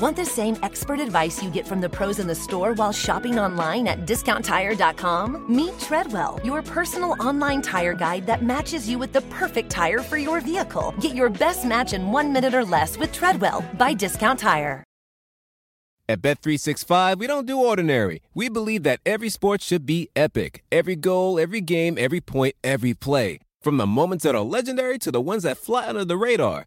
Want the same expert advice you get from the pros in the store while shopping online at discounttire.com? Meet Treadwell, your personal online tire guide that matches you with the perfect tire for your vehicle. Get your best match in one minute or less with Treadwell by Discount Tire. At Bet365, we don't do ordinary. We believe that every sport should be epic every goal, every game, every point, every play. From the moments that are legendary to the ones that fly under the radar.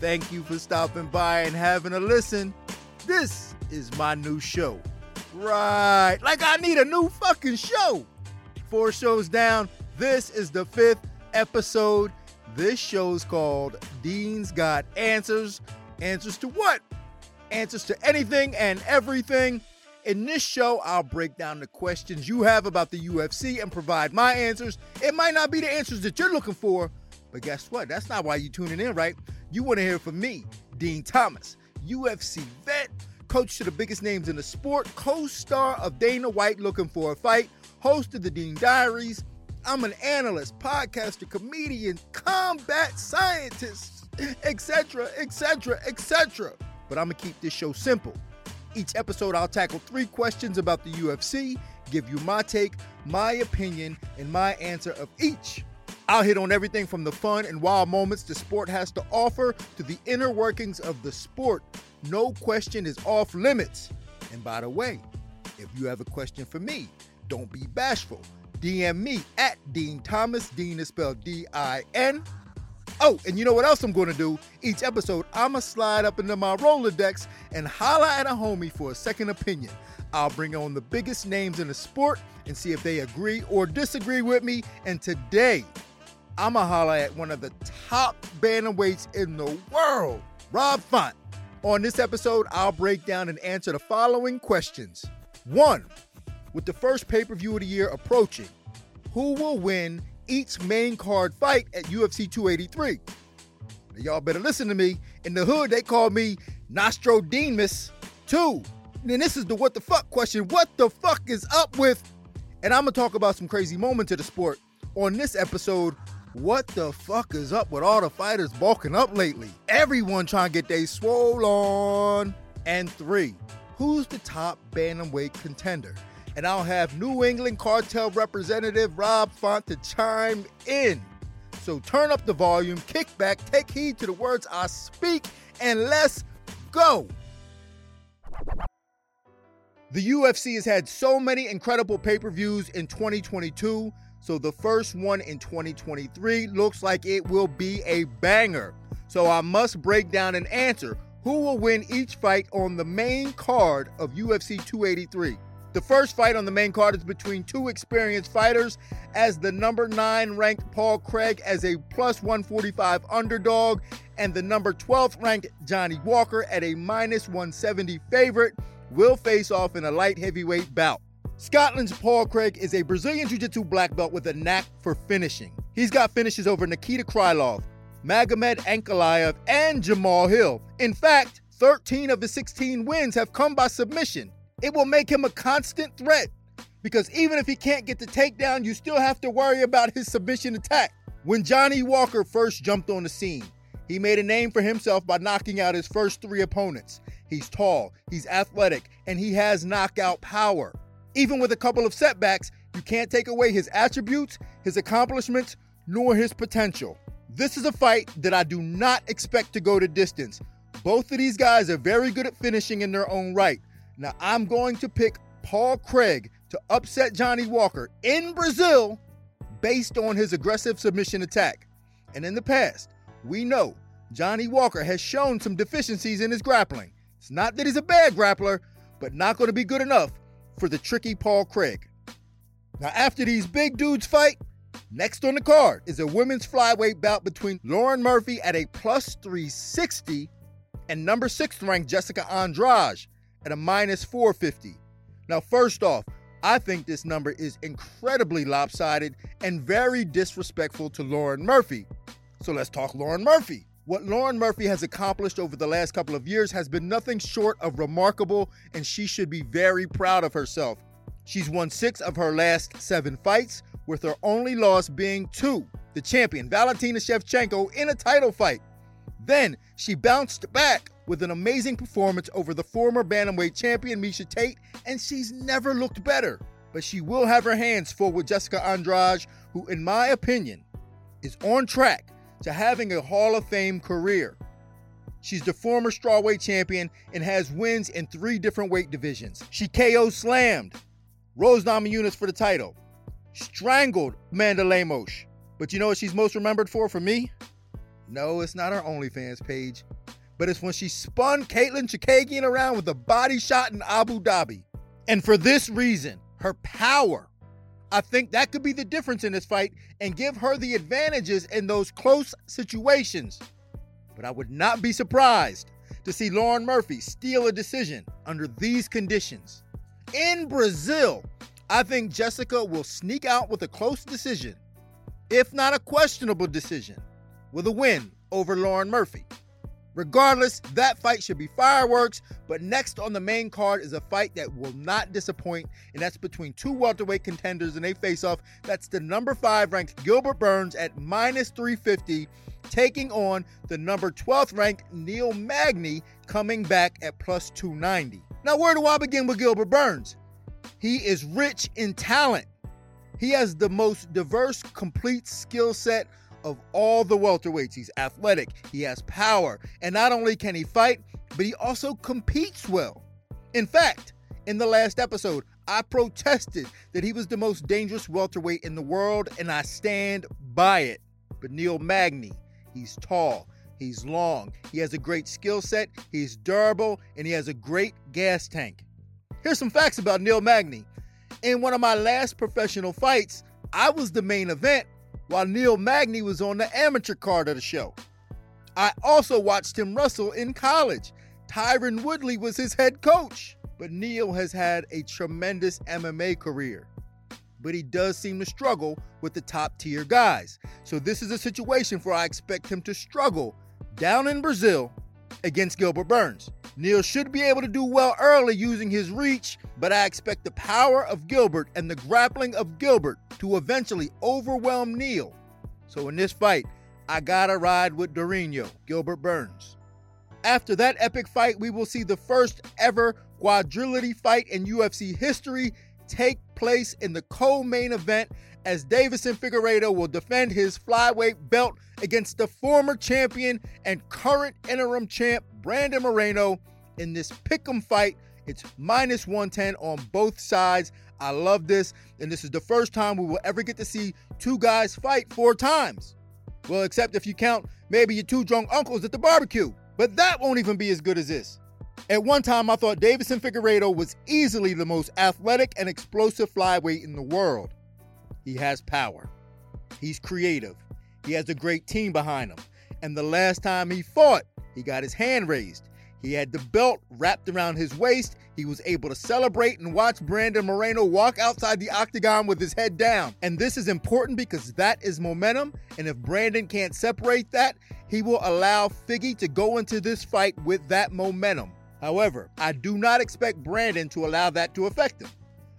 Thank you for stopping by and having a listen. This is my new show. Right. Like I need a new fucking show. Four shows down. This is the fifth episode. This show's called Din's Got Answers. Answers to what? Answers to anything and everything. In this show, I'll break down the questions you have about the UFC and provide my answers. It might not be the answers that you're looking for, but guess what? That's not why you're tuning in, right? You want to hear from me, Din Thomas, UFC vet, coach to the biggest names in the sport, co star of Dana White Looking for a Fight, host of the Din Diaries. I'm an analyst, podcaster, comedian, combat scientist, etc., etc., etc. But I'm going to keep this show simple. Each episode, I'll tackle three questions about the UFC, give you my take, my opinion, and my answer of each. I'll hit on everything from the fun and wild moments the sport has to offer to the inner workings of the sport. No question is off limits. And by the way, if you have a question for me, don't be bashful. DM me at Din Thomas. Din is spelled D I N. Oh, and you know what else I'm going to do? Each episode, I'm going to slide up into my Rolodex and holla at a homie for a second opinion. I'll bring on the biggest names in the sport and see if they agree or disagree with me. And today, I'm going to holla at one of the top bantamweights in the world, Rob Font. On this episode, I'll break down and answer the following questions. One, with the first pay per view of the year approaching, who will win each main card fight at UFC 283? Now, y'all better listen to me. In the hood, they call me Nostradamus. Two, and this is the what the fuck question. What the fuck is up with? And I'm gonna talk about some crazy moments of the sport on this episode. What the fuck is up with all the fighters bulking up lately? Everyone trying to get they swole on. And three, who's the top bantamweight contender? And I'll have New England cartel representative Rob Font to chime in. So turn up the volume, kick back, take heed to the words I speak, and let's go. The UFC has had so many incredible pay per views in 2022, so the first one in 2023 looks like it will be a banger. So I must break down and answer who will win each fight on the main card of UFC 283. The first fight on the main card is between two experienced fighters, as the number 9 ranked Paul Craig as a plus 145 underdog, and the number 12th ranked Johnny Walker at a minus 170 favorite will face off in a light heavyweight bout. Scotland's Paul Craig is a Brazilian Jiu Jitsu black belt with a knack for finishing. He's got finishes over Nikita Krylov, Magomed Ankalaev, and Jamal Hill. In fact, 13 of his 16 wins have come by submission. It will make him a constant threat because even if he can't get the takedown, you still have to worry about his submission attack. When Johnny Walker first jumped on the scene, he made a name for himself by knocking out his first three opponents. He's tall, he's athletic, and he has knockout power. Even with a couple of setbacks, you can't take away his attributes, his accomplishments, nor his potential. This is a fight that I do not expect to go to distance. Both of these guys are very good at finishing in their own right. Now, I'm going to pick Paul Craig to upset Johnny Walker in Brazil based on his aggressive submission attack. And in the past, we know Johnny Walker has shown some deficiencies in his grappling. It's not that he's a bad grappler, but not going to be good enough for the tricky Paul Craig. Now, after these big dudes fight, next on the card is a women's flyweight bout between Lauren Murphy at a plus 360 and number six ranked Jessica Andrade at a minus 450. Now, first off, I think this number is incredibly lopsided and very disrespectful to Lauren Murphy. So let's talk Lauren Murphy. What Lauren Murphy has accomplished over the last couple of years has been nothing short of remarkable, and she should be very proud of herself. She's won six of her last seven fights, with her only loss being to the champion Valentina Shevchenko in a title fight. Then she bounced back with an amazing performance over the former bantamweight champion Miesha Tate, and she's never looked better. But she will have her hands full with Jessica Andrade, who, in my opinion, is on track to having a Hall of Fame career. She's the former strawweight champion and has wins in three different weight divisions. She KO slammed Rose Namajunas for the title, strangled Amanda Lemos. But you know what she's most remembered for for me? No, it's not her OnlyFans page, but it's when she spun Katlyn Chookagian around with a body shot in Abu Dhabi. And for this reason, her power. I think that could be the difference in this fight and give her the advantages in those close situations. But I would not be surprised to see Lauren Murphy steal a decision under these conditions. In Brazil, I think Jessica will sneak out with a close decision, if not a questionable decision with a win over Lauren Murphy. Regardless, that fight should be fireworks, but next on the main card is a fight that will not disappoint, and that's between two welterweight contenders and they face off. That's the number five ranked Gilbert Burns at minus 350, taking on the number 12th ranked Neil Magny coming back at plus 290. Now, where do I begin with Gilbert Burns? He is rich in talent. He has the most diverse, complete skill set of all the welterweights. He's athletic, he has power, and not only can he fight, but he also competes well. In fact, in the last episode, I protested that he was the most dangerous welterweight in the world, and I stand by it. But Neil Magny, he's tall, he's long, he has a great skill set, he's durable, and he has a great gas tank. Here's some facts about Neil Magny. In one of my last professional fights, I was the main event while Neil Magny was on the amateur card of the show. I also watched him wrestle in college. Tyron Woodley was his head coach. But Neil has had a tremendous MMA career. But he does seem to struggle with the top tier guys. So this is a situation where I expect him to struggle down in Brazil against Gilbert Burns. Neil should be able to do well early using his reach, but I expect the power of Gilbert and the grappling of Gilbert to eventually overwhelm Neil. So in this fight, I gotta ride with Durinho, Gilbert Burns. After that epic fight, we will see the first ever quadrilogy fight in UFC history take place in the co-main event as Deiveson Figueiredo will defend his flyweight belt against the former champion and current interim champ Brandon Moreno in this pick'em fight. It's minus 110 on both sides. I love this, and this is the first time we will ever get to see two guys fight four times. Well, except if you count maybe your two drunk uncles at the barbecue. But that won't even be as good as this. At one time, I thought Deiveson Figueiredo was easily the most athletic and explosive flyweight in the world. He has power. He's creative. He has a great team behind him. And the last time he fought, he got his hand raised. He had the belt wrapped around his waist. He was able to celebrate and watch Brandon Moreno walk outside the octagon with his head down. And this is important because that is momentum. And if Brandon can't separate that, he will allow Figgy to go into this fight with that momentum. However, I do not expect Brandon to allow that to affect him.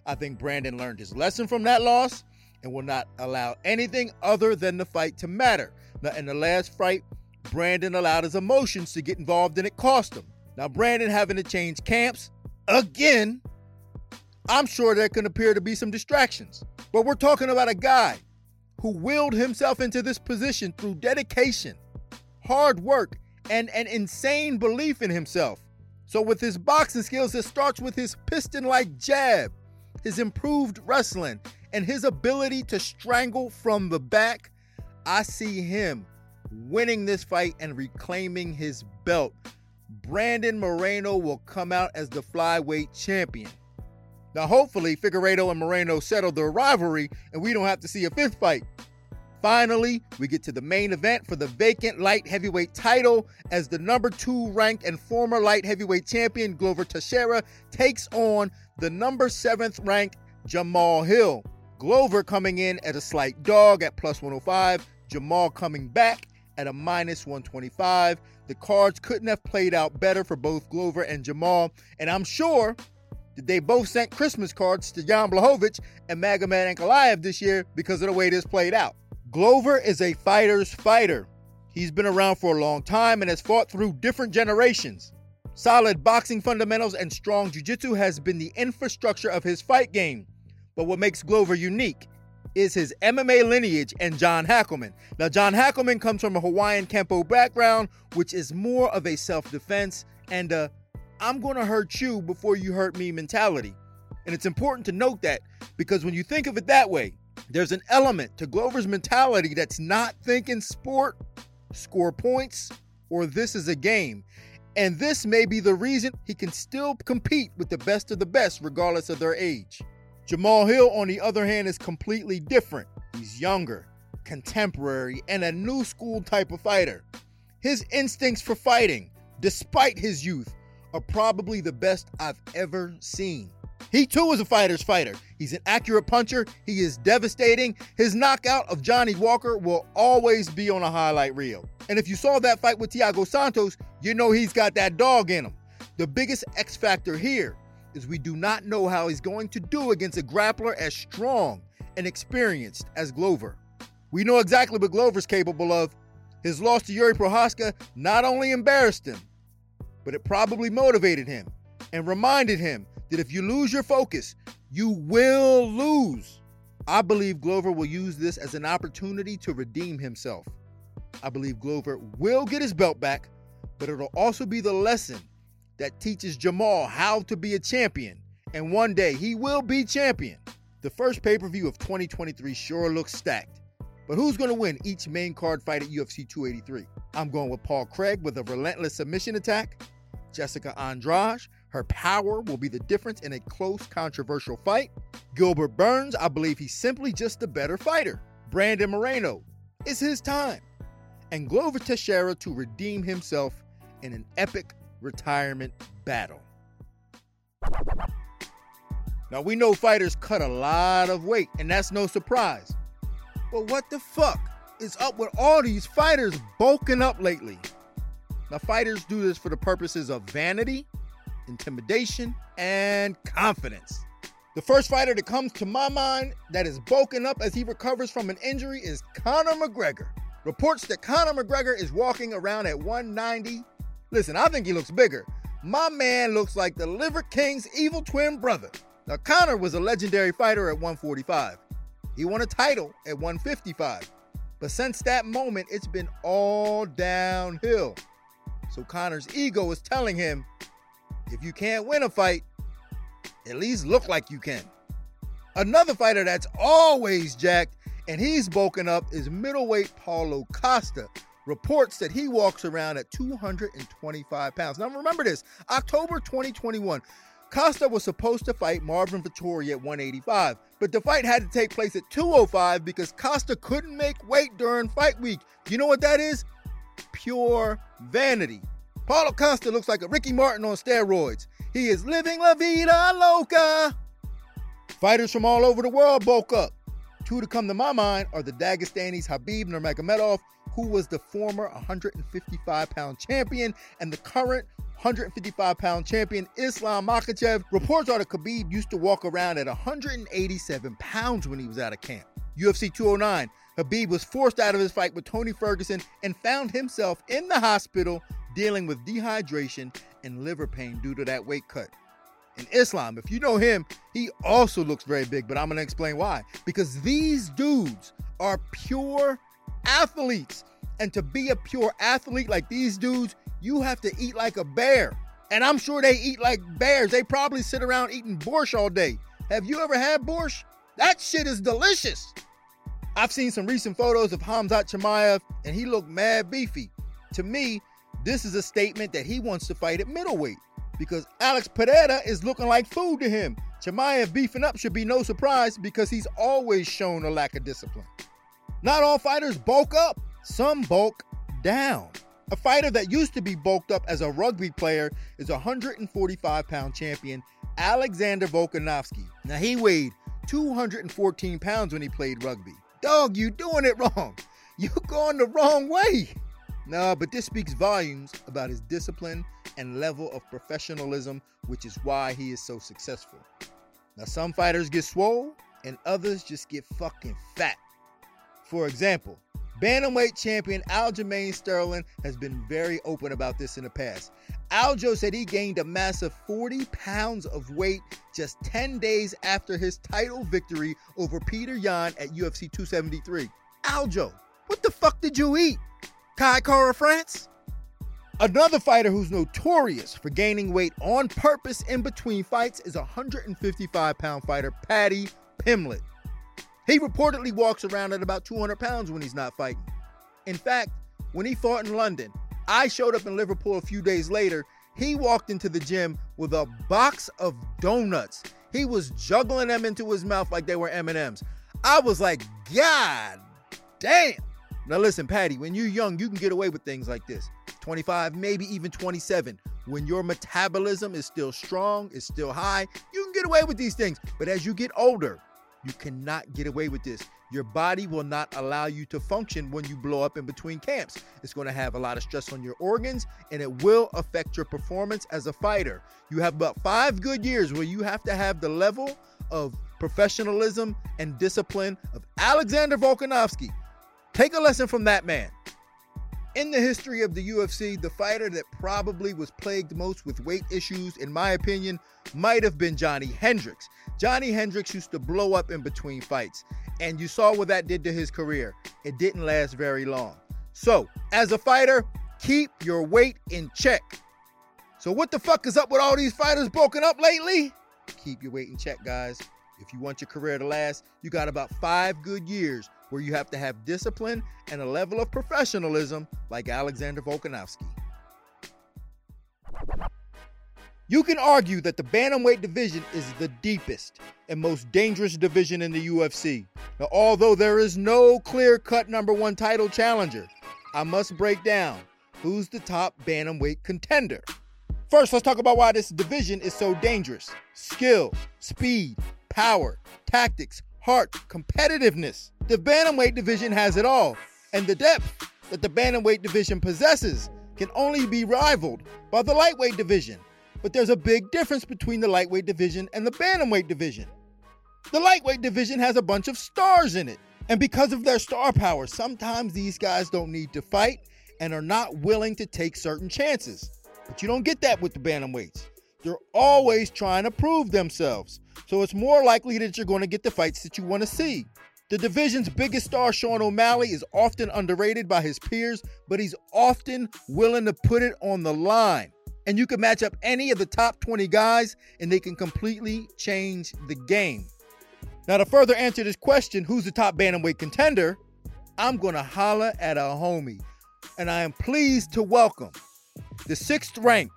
I think Brandon learned his lesson from that loss and will not allow anything other than the fight to matter. Now, in the last fight, Brandon allowed his emotions to get involved and it cost him. Now, Brandon having to change camps again, I'm sure there can appear to be some distractions. But we're talking about a guy who willed himself into this position through dedication, hard work, and an insane belief in himself. So, with his boxing skills, it starts with his piston like jab, his improved wrestling, and his ability to strangle from the back. I see him winning this fight and reclaiming his belt. Brandon Moreno will come out as the flyweight champion. Now, hopefully, Figueiredo and Moreno settle their rivalry and we don't have to see a fifth fight. Finally, we get to the main event for the vacant light heavyweight title as the number two ranked and former light heavyweight champion Glover Teixeira takes on the number seventh ranked Jamal Hill. Glover coming in at a slight dog at plus 105, Jamal coming back at a minus 125. The cards couldn't have played out better for both Glover and Jamal, and I'm sure that they both sent Christmas cards to Jan Blachowicz and Magomed Ankalaev this year because of the way this played out. Glover is a fighter's fighter. He's been around for a long time and has fought through different generations. Solid boxing fundamentals and strong jiu-jitsu has been the infrastructure of his fight game. But what makes Glover unique is his MMA lineage and John Hackleman. Now, John Hackleman comes from a Hawaiian Kempo background, which is more of a self defense and a I'm going to hurt you before you hurt me mentality. And it's important to note that because when you think of it that way, there's an element to Glover's mentality that's not thinking sport, score points, or this is a game. And this may be the reason he can still compete with the best of the best, regardless of their age. Jamal Hill, on the other hand, is completely different. He's younger, contemporary, and a new school type of fighter. His instincts for fighting, despite his youth, are probably the best I've ever seen. He too is a fighter's fighter. He's an accurate puncher. He is devastating. His knockout of Johnny Walker will always be on a highlight reel. And if you saw that fight with Thiago Santos, you know he's got that dog in him. The biggest X factor here is we do not know how he's going to do against a grappler as strong and experienced as Glover. We know exactly what Glover's capable of. His loss to Jiri Prochazka not only embarrassed him, but it probably motivated him and reminded him that if you lose your focus, you will lose. I believe Glover will use this as an opportunity to redeem himself. I believe Glover will get his belt back, but it'll also be the lesson that teaches Jamal how to be a champion. And one day he will be champion. The first pay per view of 2023 sure looks stacked. But who's going to win each main card fight at UFC 283? I'm going with Paul Craig with a relentless submission attack, Jessica Andrade her power will be the difference in a close, controversial fight. Gilbert Burns, I believe he's simply just a better fighter. Brandon Moreno, it's his time. And Glover Teixeira to redeem himself in an epic retirement battle. Now, we know fighters cut a lot of weight, and that's no surprise. But what the fuck is up with all these fighters bulking up lately? Now, fighters do this for the purposes of vanity intimidation, and confidence. The first fighter that comes to my mind that is bulking up as he recovers from an injury is Conor McGregor. Reports that Conor McGregor is walking around at 190. Listen, I think he looks bigger. My man looks like the Liver King's evil twin brother. Now, Conor was a legendary fighter at 145. He won a title at 155. But since that moment, it's been all downhill. So Conor's ego is telling him if you can't win a fight, at least look like you can. Another fighter that's always jacked and he's bulking up is middleweight Paulo Costa. Reports that he walks around at 225 pounds. Now remember this October 2021, Costa was supposed to fight Marvin Vettori at 185, but the fight had to take place at 205 because Costa couldn't make weight during fight week. You know what that is? Pure vanity. Paulo Costa looks like a Ricky Martin on steroids. He is living la vida loca. Fighters from all over the world bulk up. Two to come to my mind are the Dagestanis Khabib Nurmagomedov, who was the former 155 pound champion, and the current 155 pound champion Islam Makhachev. Reports are that Khabib used to walk around at 187 pounds when he was out of camp. UFC 209, Khabib was forced out of his fight with Tony Ferguson and found himself in the hospital dealing with dehydration and liver pain due to that weight cut. In Islam, if you know him, he also looks very big, but I'm gonna explain why. Because these dudes are pure athletes. And to be a pure athlete like these dudes, you have to eat like a bear. And I'm sure they eat like bears. They probably sit around eating borscht all day. Have you ever had borscht? That shit is delicious. I've seen some recent photos of Khamzat Chimaev, and he looked mad beefy. To me, this is a statement that he wants to fight at middleweight because Alex Pereira is looking like food to him. Chimaev beefing up should be no surprise because he's always shown a lack of discipline. Not all fighters bulk up, some bulk down. A fighter that used to be bulked up as a rugby player is 145 pound champion Alexander Volkanovski. Now, he weighed 214 pounds when he played rugby. Dog, you doing it wrong. You going the wrong way. No, but this speaks volumes about his discipline and level of professionalism, which is why he is so successful. Now, some fighters get swole and others just get fucking fat. For example, Bantamweight champion Aljamain Sterling has been very open about this in the past. Aljo said he gained a massive 40 pounds of weight just 10 days after his title victory over Petr Yan at UFC 273. Aljo, what the fuck did you eat? Kai Kara-France? Another fighter who's notorious for gaining weight on purpose in between fights is 155 pound fighter Paddy Pimblett. He reportedly walks around at about 200 pounds when he's not fighting. In fact, when he fought in London, I showed up in Liverpool a few days later. He walked into the gym with a box of donuts. He was juggling them into his mouth like they were M&Ms. I was like, God damn. Now listen, Paddy, when you're young, you can get away with things like this. 25, maybe even 27. When your metabolism is still strong, is still high, you can get away with these things. But as you get older, you cannot get away with this. Your body will not allow you to function when you blow up in between camps. It's going to have a lot of stress on your organs and it will affect your performance as a fighter. You have about five good years where you have to have the level of professionalism and discipline of Alexander Volkanovski. Take a lesson from that man. In the history of the UFC, the fighter that probably was plagued most with weight issues, in my opinion, might have been Johnny Hendricks. Johnny Hendricks used to blow up in between fights, and you saw what that did to his career. It didn't last very long. So, as a fighter, keep your weight in check. So, what the fuck is up with all these fighters broken up lately? Keep your weight in check, guys. If you want your career to last, you got about five good years where you have to have discipline and a level of professionalism like Alexander Volkanovski. You can argue that the bantamweight division is the deepest and most dangerous division in the UFC. Now, although there is no clear cut number one title challenger, I must break down who's the top bantamweight contender. First, let's talk about why this division is so dangerous skill, speed, power, tactics, heart, competitiveness. The bantamweight division has it all, and the depth that the bantamweight division possesses can only be rivaled by the lightweight division. But there's a big difference between the lightweight division and the bantamweight division. The lightweight division has a bunch of stars in it, and because of their star power, sometimes these guys don't need to fight and are not willing to take certain chances. But you don't get that with the bantamweights. They're always trying to prove themselves. So it's more likely that you're going to get the fights that you want to see. The division's biggest star, Sean O'Malley, is often underrated by his peers, but he's often willing to put it on the line. And you can match up any of the top 20 guys, and they can completely change the game. Now, to further answer this question, who's the top bantamweight contender? I'm going to holler at a homie. And I am pleased to welcome the sixth ranked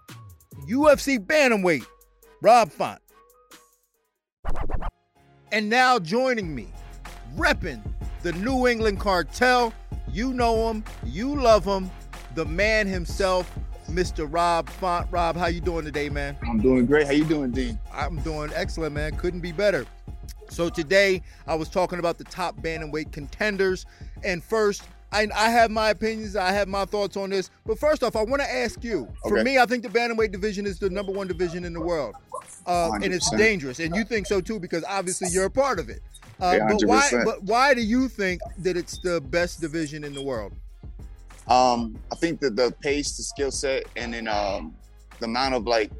UFC bantamweight, Rob Font. And now joining me, repping the New England cartel. You know him, you love him, the man himself, Mr. Rob Font. Rob, how you doing today, man? I'm doing great. How you doing, Din? I'm doing excellent, man. Couldn't be better. So today I was talking about the top bantamweight contenders. And first, I, I, have my opinions, I have my thoughts on this. But first off, I want to ask you. For me, I think the bantamweight division is the number one division in the world, uh, and it's dangerous. And you think so too, because obviously you're a part of it. Uh, but why? But why do you think that it's the best division in the world? Um, I think that the pace, the skill set, and then um, the amount of like,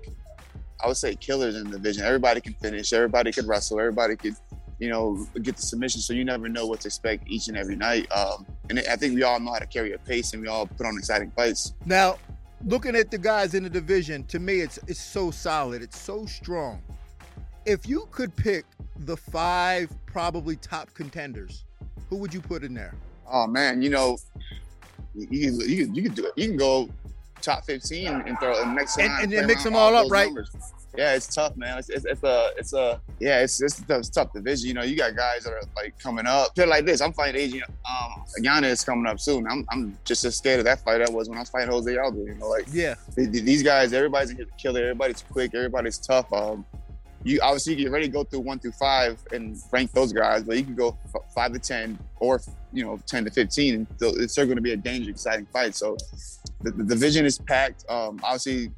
I would say killers in the division. Everybody can finish. Everybody could wrestle. Everybody could you know, get the submission. So you never know what to expect each and every night. Um, and I think we all know how to carry a pace, and we all put on exciting fights. Now, looking at the guys in the division, to me, it's it's so solid. It's so strong. If you could pick the five probably top contenders, who would you put in there? Oh man, you know, you you, you can do it. You can go top 15 and throw and mix And- around and mix them all with up, right? numbers. Yeah, it's tough, man. It's, it's, it's a, it's a, yeah, it's, it's, a tough, tough division. You know, you got guys that are like coming up. Feel like this. I'm fighting Adrian. Um, Agana is coming up soon. I'm, I'm just as scared of that fight I was when I was fighting Jose Aldo. You know, like Yeah. th- th- these guys, everybody's in here to kill it. Everybody's quick. Everybody's tough. Um, you obviously you ready to go through one through five and rank those guys, but you can go five to ten or you know ten to fifteen, so it's still going to be a dangerous, exciting fight. So the, the division is packed. Um, obviously,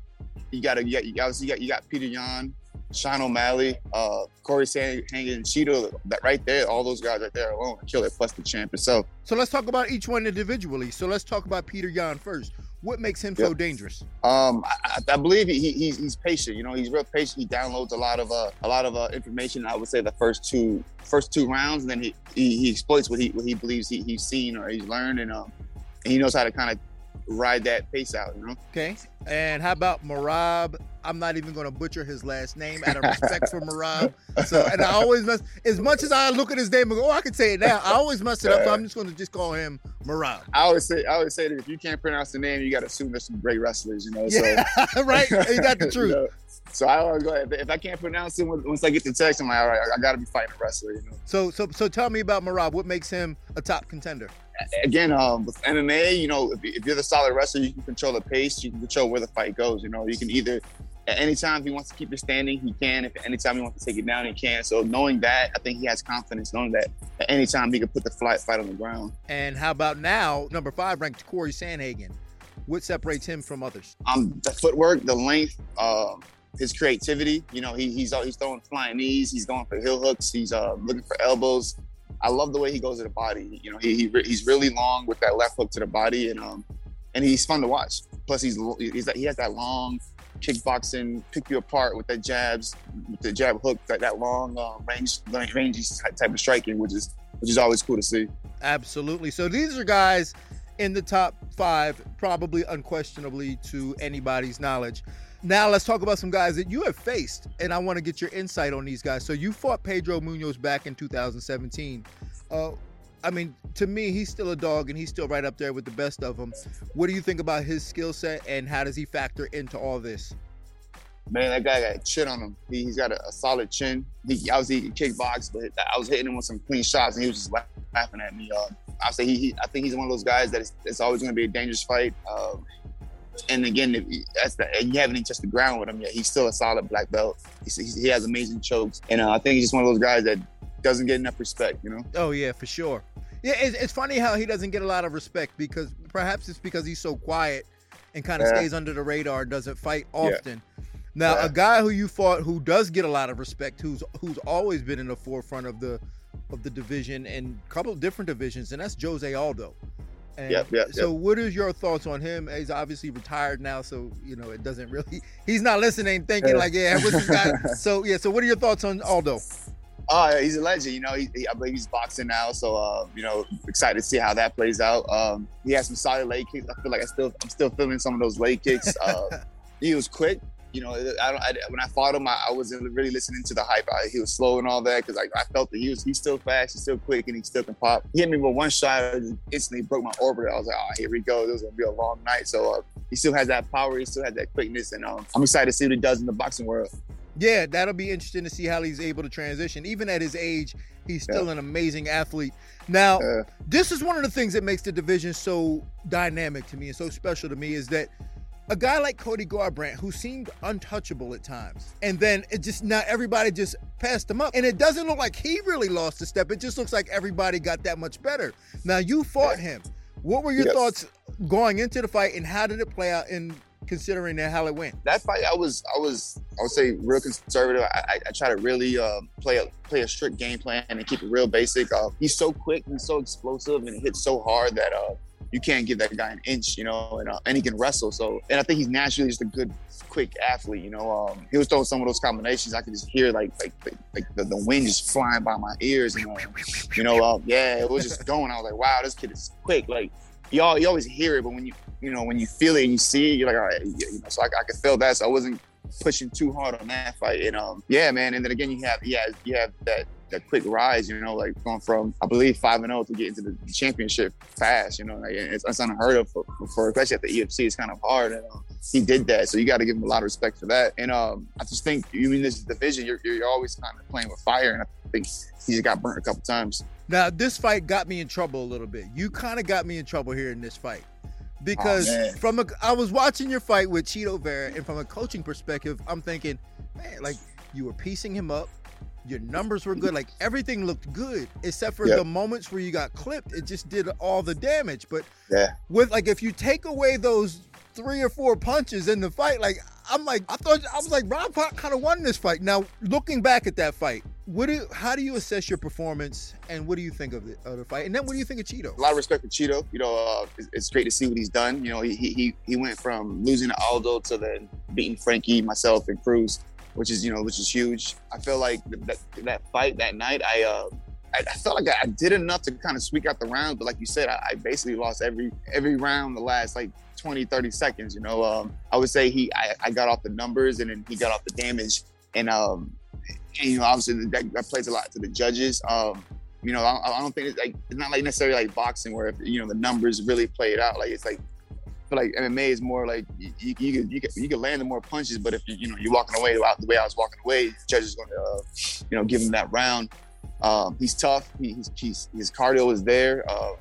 you got to you you obviously you got you got Petr Yan, Sean O'Malley, uh, Corey Sandhagen, Chito. That right there, all those guys right there alone kill it. Plus the champ itself. So let's talk about each one individually. So let's talk about Petr Yan first. What makes him so dangerous? Um, I, I I believe he, he he's, he's patient. You know, he's real patient. He downloads a lot of uh, a lot of uh, information. I would say the first two first two rounds, and then he he, he exploits what he what he believes he, he's seen or he's learned, and um, and he knows how to kind of ride that pace out. You know, Okay. And how about Merab? I'm not even going to butcher his last name out of respect for Merab. So, and I always mess, as much as I look at his name and go, oh, I can say it now, I always mess it up. So I'm just going to just call him Merab. I always say I always say that if you can't pronounce the name, you got to assume there's some great wrestlers. You know, Yeah, right? so You got the You truth. know, so I always go if, if I can't pronounce it once I get the text, I'm like, all right, I, I got to be fighting a wrestler. You know. So, so, so tell me about Merab. What makes him a top contender? Again, um, with MMA, you know, if, if you're the solid wrestler, you can control the pace, you can control where the fight goes. You know, you can either at any time he wants to keep it standing, he can. If at any time he wants to take it down, he can. So knowing that, I think he has confidence, knowing that at any time he can put the fight fight on the ground. And how about now, number five ranked Corey Sandhagen? What separates him from others? Um, the footwork, the length, um, his creativity. You know, he, he's he's throwing flying knees, he's going for heel hooks, he's uh, looking for elbows. I love the way he goes to the body. You know, he, he he's really long with that left hook to the body, and um, and he's fun to watch. Plus, he's he's he has that long kickboxing, pick you apart with that jabs, with the jab hook, that that long uh, range, rangy type of striking, which is which is always cool to see. Absolutely. So these are guys in the top five, probably unquestionably to anybody's knowledge. Now let's talk about some guys that you have faced, and I want to get your insight on these guys. So you fought Pedro Munhoz back in 2017. Uh, I mean, to me, he's still a dog, and he's still right up there with the best of them. What do you think about his skill set, and how does he factor into all this? Man, that guy got chin on him. He, he's got a, a solid chin. He obviously he can kickbox, but I was hitting him with some clean shots, and he was just laugh- laughing at me. Uh, I say he, he, I think he's one of those guys that it's always going to be a dangerous fight. Um, and again, that's the, and you haven't even touched the ground with him yet. He's still a solid black belt. He's, he's, he has amazing chokes, and uh, I think he's just one of those guys that doesn't get enough respect. You know. Oh yeah, for sure. Yeah, it's, it's funny how he doesn't get a lot of respect because perhaps it's because he's so quiet and kind of Yeah. stays under the radar, doesn't fight often. Now, Yeah. a guy who you fought who does get a lot of respect, who's who's always been in the forefront of the of the division and a couple of different divisions, and that's Jose Aldo. And Yep, yep, so, what is your thoughts on him? He's obviously retired now, so you know it doesn't really. He's not listening, thinking Yeah. like, "Yeah, what's this guy?" so, yeah. So, what are your thoughts on Aldo? Yeah, he's a legend. You know, he, he, I believe he's boxing now, so uh, you know, excited to see how that plays out. Um, he has some solid leg kicks. I feel like I still, I'm still feeling some of those leg kicks. Uh, he was quick. You know, I don't. I, when I fought him, I, I wasn't really listening to the hype. I, he was slow and all that because I, I felt that he was he's still fast, he's still quick, and he still can pop. He hit me with one shot, instantly broke my orbit. I was like, oh, here we go. This is gonna be a long night. So uh, he still has that power. He still has that quickness, and um, I'm excited to see what he does in the boxing world. Yeah, that'll be interesting to see how he's able to transition. Even at his age, he's still an amazing athlete. Now, Uh, this is one of the things that makes the division so dynamic to me and so special to me is that a guy like Cody Garbrandt, who seemed untouchable at times, and then it just now everybody just passed him up, and it doesn't look like he really lost a step. It just looks like everybody got that much better. Now you fought him. What were your Yes. thoughts going into the fight, and how did it play out in considering that how it went? that fight, I was, I was, I would say, real conservative. I, I, I try to really uh, play a play a strict game plan and keep it real basic. Uh, he's so quick, he's so explosive, and hits so hard that uh, you can't give that guy an inch, you know. And uh, and he can wrestle. So, and I think he's naturally just a good, quick athlete. You know, um, he was throwing some of those combinations. I could just hear like like like, the, the wind just flying by my ears, and you know, uh, yeah, it was just going. I was like, wow, this kid is quick. Like you all you always hear it, but when you you know when you feel it and you see it, you're like, all right, yeah, you know. So I, I could feel that. So I wasn't pushing too hard on that fight. And um, yeah, man. And then again, you have yeah, you have that that quick rise. You know, like going from I believe five and zero oh to get into the championship fast. You know, like it's, it's unheard of for, for, especially at the EFC. It's kind of hard, and uh, he did that. So you got to give him a lot of respect for that. And um, I just think you mean this division, you're you're always kind of playing with fire, and I think he just got burnt a couple times. Now this fight got me in trouble a little bit. You kind of got me in trouble here in this fight because oh, from a I was watching your fight with Chito Vera, and from a coaching perspective, I'm thinking, man, like you were piecing him up. Your numbers were good. Like everything looked good, except for yep. the moments where you got clipped. It just did all the damage. But yeah, with like if you take away those three or four punches in the fight, like I'm like I thought I was like Rob kind of won this fight. Now looking back at that fight, what do how do you assess your performance and what do you think of the, of the fight? And then what do you think of Chito? A lot of respect for Chito. You know, uh, it's, it's, great to see what he's done. You know, he he he went from losing to Aldo to then beating Frankie, myself, and Cruz which is you know which is huge. I feel like that that fight that night, I uh, I, I felt like I did enough to kind of squeak out the round, but like you said, I, I basically lost every every round the last like 20, 30 seconds. You know, um, I would say he I, I got off the numbers and then he got off the damage, and um, and, you know obviously that, that plays a lot to the judges. Um, you know, I, I don't think it's like it's not like necessarily like boxing where if, you know the numbers really play it out. Like it's like feel like MMA is more like you you, you, you, can, you can land more punches, but if you you know you're walking away the way I was walking away, the judge is going to uh, you know give him that round. Um, he's tough. He, he's, he's, his cardio is there. Uh,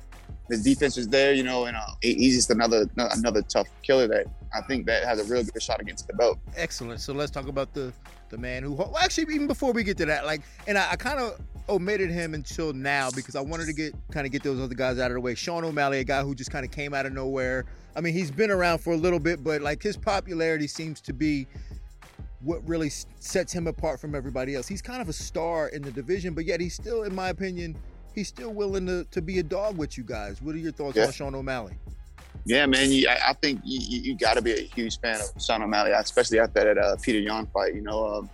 his defense is there, you know, and uh, he's just another another tough killer that I think that has a real good shot against the belt. Excellent. So let's talk about the the man who well, actually even before we get to that, like, and I, I kind of omitted him until now because I wanted to get kind of get those other guys out of the way. Sean O'Malley, a guy who just kind of came out of nowhere. I mean, he's been around for a little bit, but like his popularity seems to be what really sets him apart from everybody else. He's kind of a star in the division, but yet he's still, in my opinion, he's still willing to, to be a dog with you guys. What are your thoughts yeah. on Sean O'Malley? Yeah, man, you, I, I, think you, you got to be a huge fan of Sean O'Malley, especially after that uh, Petr Yan fight. You know, um,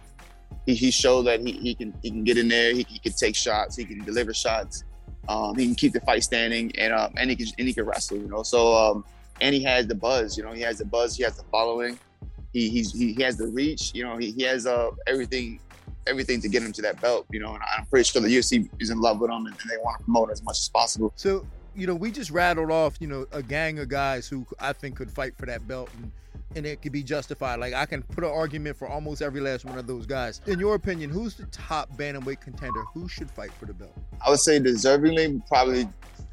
he, he showed that he, he can he can get in there, he, he can take shots, he can deliver shots, um, he can keep the fight standing, and um, and he can and he can wrestle. You know, so um, and he has the buzz. You know, he has the buzz, he has the following, he he's, he, he has the reach. You know, he, he has uh, everything everything to get him to that belt. You know, and I'm pretty sure the UFC is in love with him and, and they want to promote as much as possible. So you know, we just rattled off, you know, a gang of guys who I think could fight for that belt and and it could be justified. Like I can put an argument for almost every last one of those guys. In your opinion, who's the top bantamweight contender? Who should fight for the belt? I would say deservingly probably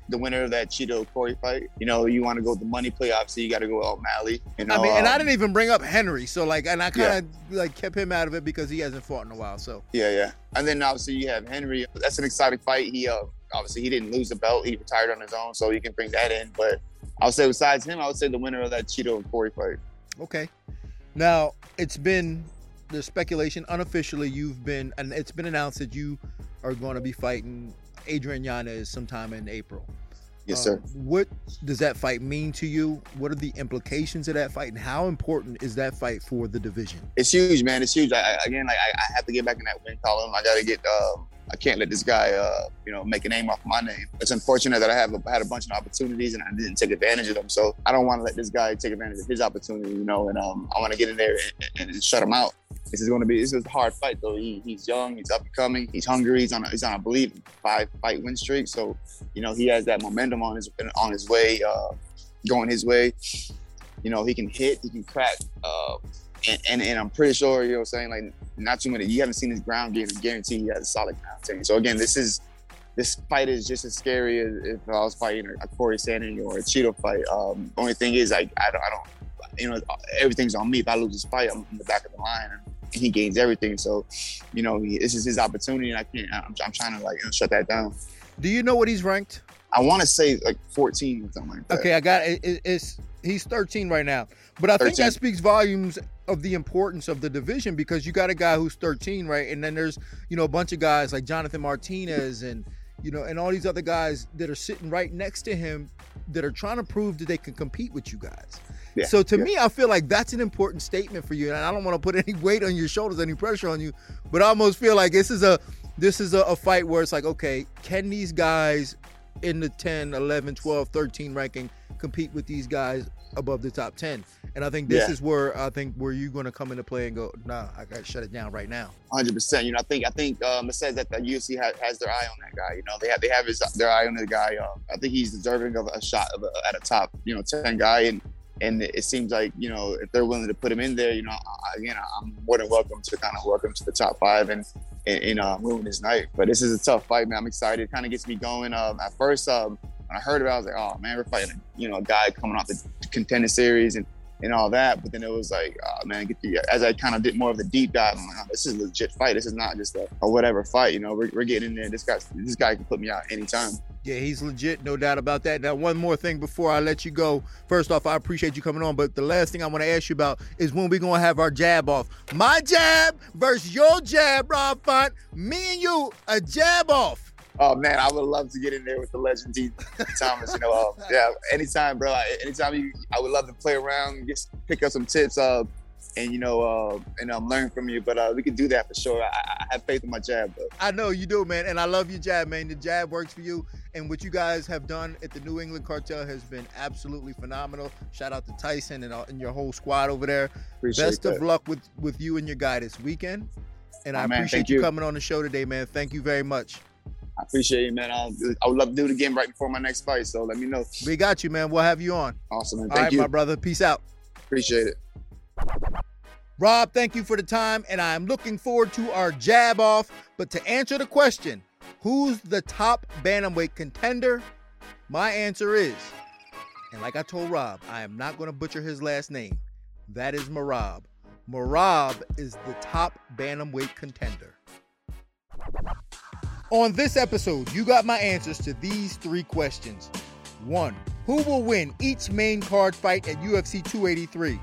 the winner of that Chito Corey fight. You know, you want to go the money play. Obviously, you got to go O'Malley. You know, I mean, and I um, didn't even bring up Henry. So like, and I kind of yeah. like kept him out of it because he hasn't fought in a while. So yeah, yeah. And then obviously you have Henry. That's an exciting fight. He uh, obviously he didn't lose the belt. He retired on his own, so you can bring that in. But I would say besides him, I would say the winner of that Chito and Corey fight. Okay. Now it's been the speculation unofficially. You've been and it's been announced that you are going to be fighting Adrian Yanez sometime in April. Yes, sir. Uh, what does that fight mean to you? What are the implications of that fight, and how important is that fight for the division? It's huge, man. It's huge. I, again, like I, I, have to get back in that win column. I got to get. Uh, I can't let this guy, uh, you know, make a name off my name. It's unfortunate that I have had a bunch of opportunities and I didn't take advantage of them. So I don't want to let this guy take advantage of his opportunity, you know. And um, I want to get in there and, and, shut him out. This is going to be this is a hard fight though. He, he's young, he's up and coming, he's hungry. He's on a, he's on I believe five fight win streak. So you know he has that momentum on his on his way, uh, going his way. You know he can hit, he can crack. Uh, and, and, and, I'm pretty sure, you know what I'm saying, like not too many, you haven't seen his ground game, guarantee he has a solid ground game. So again, this is, this fight is just as scary as if I was fighting a Corey Sandhagen or a Chito fight. Um, only thing is, like, I don't, I don't, you know, everything's on me. If I lose this fight, I'm in the back of the line and he gains everything. So, you know, this is his opportunity and I can't, I'm, I'm trying to like you know, shut that down. Do you know what he's ranked? I want to say like 14 or something like that. Okay, I got it. It's he's 13 right now, but I 13. think that speaks volumes of the importance of the division because you got a guy who's 13, right, and then there's you know a bunch of guys like Jonathan Martinez and you know and all these other guys that are sitting right next to him that are trying to prove that they can compete with you guys. Yeah, so to yeah. me, I feel like that's an important statement for you, and I don't want to put any weight on your shoulders, any pressure on you, but I almost feel like this is a this is a, a fight where it's like, okay, can these guys in the 10, 11, 12, 13 ranking compete with these guys above the top 10? And I think this Yeah. is where I think where you're going to come into play and go, nah, I got to shut it down right now. Hundred percent. You know, I think I think um, it says that the UFC has, has their eye on that guy. You know, they have they have his their eye on the guy. Um, I think he's deserving of a shot of a, at a top, you know, ten guy. And and it seems like you know if they're willing to put him in there, you know, I, again, I'm more than welcome to kind of welcome to the top five and and, and uh, ruin his night. But this is a tough fight, man. I'm excited. It kind of gets me going. Um, at first, um, when I heard about, it, I was like, oh man, we're fighting, you know, a guy coming off the contender series and and all that. But then it was like, oh man, get the as I kind of did more of the deep dive, I'm like, oh, this is a legit fight. This is not just a, a whatever fight. You know, we're, we're getting in there. This guy, this guy can put me out anytime. Yeah, he's legit, no doubt about that. Now, one more thing before I let you go. First off, I appreciate you coming on, but the last thing I want to ask you about is when we're going to have our jab off. My jab versus your jab, Rob Font. Me and you, a jab off. Oh man, I would love to get in there with the legend Din Thomas. You know, um, yeah, anytime, bro. Anytime you, I would love to play around, just pick up some tips, uh, and you know, uh, and um, learn from you. But uh, we can do that for sure. I, I have faith in my jab, bro. I know you do, man, and I love your jab, man. The jab works for you, and what you guys have done at the New England Cartel has been absolutely phenomenal. Shout out to Tyson and, uh, and your whole squad over there. Appreciate Best that. of luck with with you and your guy this weekend. And I Oh, man, appreciate you you. coming on the show today, man. Thank you very much. I appreciate it, man. Um, I would love to do it again right before my next fight. So let me know. We got you, man. We'll have you on. Awesome, man. Thank right, you. my brother. Peace out. Appreciate it. Rob, thank you for the time, and I'm looking forward to our jab off. But to answer the question, who's the top bantamweight contender? My answer is, and like I told Rob, I am not going to butcher his last name. That is Merab. Merab is the top bantamweight contender. On this episode, you got my answers to these three questions. One, who will win each main card fight at UFC 283?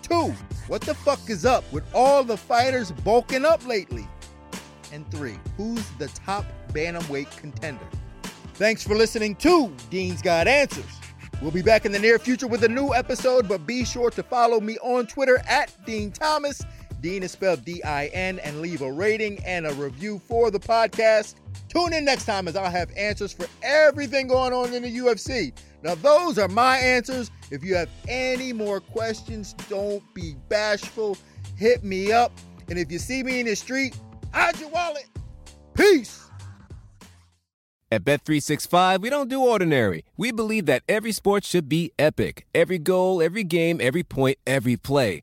Two, what the fuck is up with all the fighters bulking up lately? And three, who's the top bantamweight contender? Thanks for listening to Din's Got Answers. We'll be back in the near future with a new episode, but be sure to follow me on Twitter at Din Thomas. Din is spelled D I N, and leave a rating and a review for the podcast. Tune in next time as I'll have answers for everything going on in the UFC. Now, those are my answers. If you have any more questions, don't be bashful. Hit me up. And if you see me in the street, hide your wallet. Peace. At Bet365, we don't do ordinary. We believe that every sport should be epic. Every goal, every game, every point, every play.